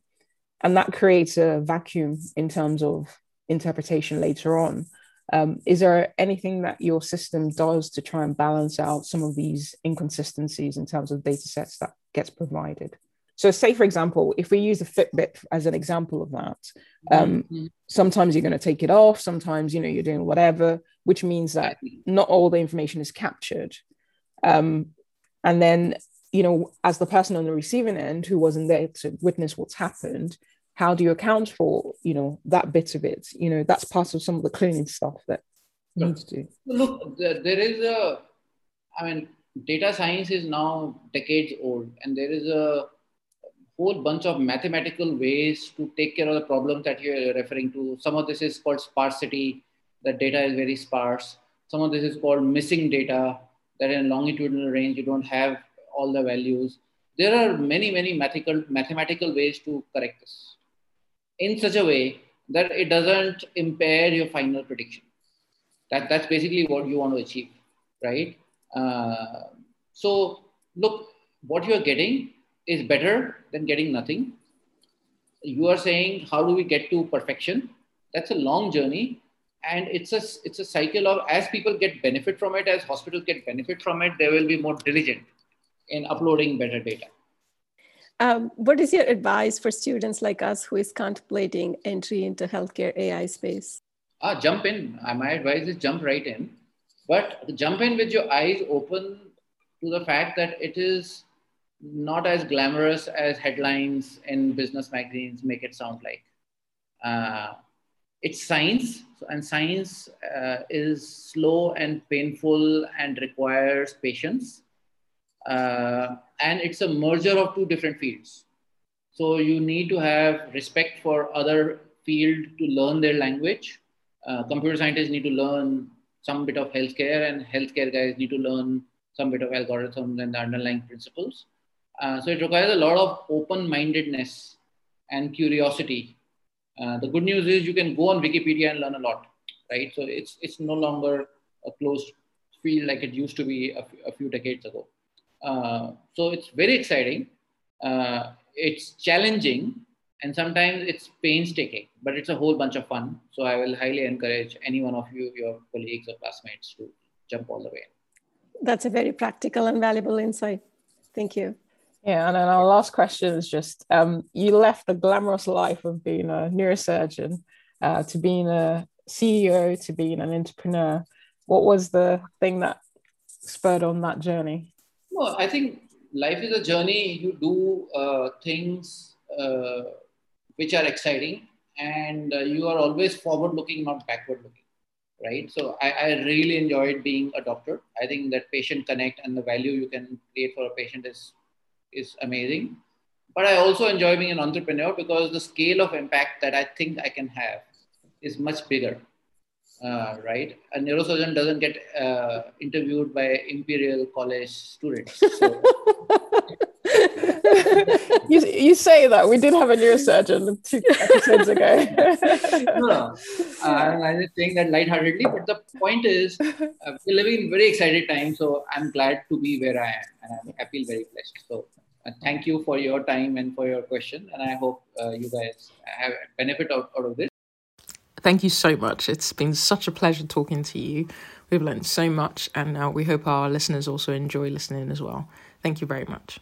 Speaker 4: and that creates a vacuum in terms of interpretation later on. Um, is there anything that your system does to try and balance out some of these inconsistencies in terms of data sets that gets provided? So, say for example, if we use the Fitbit as an example of that, um, mm-hmm. sometimes you're going to take it off, sometimes you know you're doing whatever, which means that not all the information is captured. Um, and then you know, as the person on the receiving end who wasn't there to witness what's happened, how do you account for, you know, that bit of it? You know, that's part of some of the cleaning stuff that you need to do.
Speaker 3: Look, there is a, I mean, data science is now decades old, and there is a whole bunch of mathematical ways to take care of the problems that you're referring to. Some of this is called sparsity, that data is very sparse. Some of this is called missing data, that in longitudinal range you don't have all the values. There are many, many mathematical, mathematical ways to correct this in such a way that it doesn't impair your final prediction. That, that's basically what you want to achieve, right? Uh, so, look, what you're getting is better than getting nothing. You are saying, how do we get to perfection? That's a long journey. And it's a, it's a cycle of as people get benefit from it, as hospitals get benefit from it, they will be more diligent in uploading better data.
Speaker 2: Um, what is your advice for students like us who is contemplating entry into healthcare AI space?
Speaker 3: Ah, jump in. Uh, my advice is jump right in, but jump in with your eyes open to the fact that it is not as glamorous as headlines in business magazines make it sound like. Uh, it's science, and science uh, is slow and painful and requires patience. Uh, and it's a merger of two different fields. So you need to have respect for other field to learn their language. Uh, computer scientists need to learn some bit of healthcare, and healthcare guys need to learn some bit of algorithms and the underlying principles. Uh, so it requires a lot of open-mindedness and curiosity. Uh, the good news is you can go on Wikipedia and learn a lot, right? So it's it's no longer a closed field like it used to be a, few decades ago. Uh, so it's very exciting. Uh, it's challenging, and sometimes it's painstaking, but it's a whole bunch of fun. So I will highly encourage any one of you, your colleagues or classmates, to jump all the way.
Speaker 2: That's a very practical and valuable insight. Thank you.
Speaker 4: Yeah, and then our last question is just um, you left the glamorous life of being a neurosurgeon uh, to being a CEO to being an entrepreneur. What was the thing that spurred on that journey?
Speaker 3: Well, I think life is a journey. You do uh, things uh, which are exciting, and uh, you are always forward looking, not backward looking. Right. So I, I really enjoyed being a doctor. I think that patient connect and the value you can create for a patient is is amazing. But I also enjoy being an entrepreneur because the scale of impact that I think I can have is much bigger. Uh, right? A neurosurgeon doesn't get uh, interviewed by Imperial College students. So.
Speaker 4: you, you say that we did have a neurosurgeon two episodes ago.
Speaker 3: no. Uh, I'm just saying that lightheartedly, but the point is, uh, we're living in very excited times, so I'm glad to be where I am, and i I feel very blessed. So uh, thank you for your time and for your question. And I hope uh, you guys have benefit out, out of this.
Speaker 4: Thank you so much. It's been such a pleasure talking to you. We've learned so much, and uh, we hope our listeners also enjoy listening as well. Thank you very much.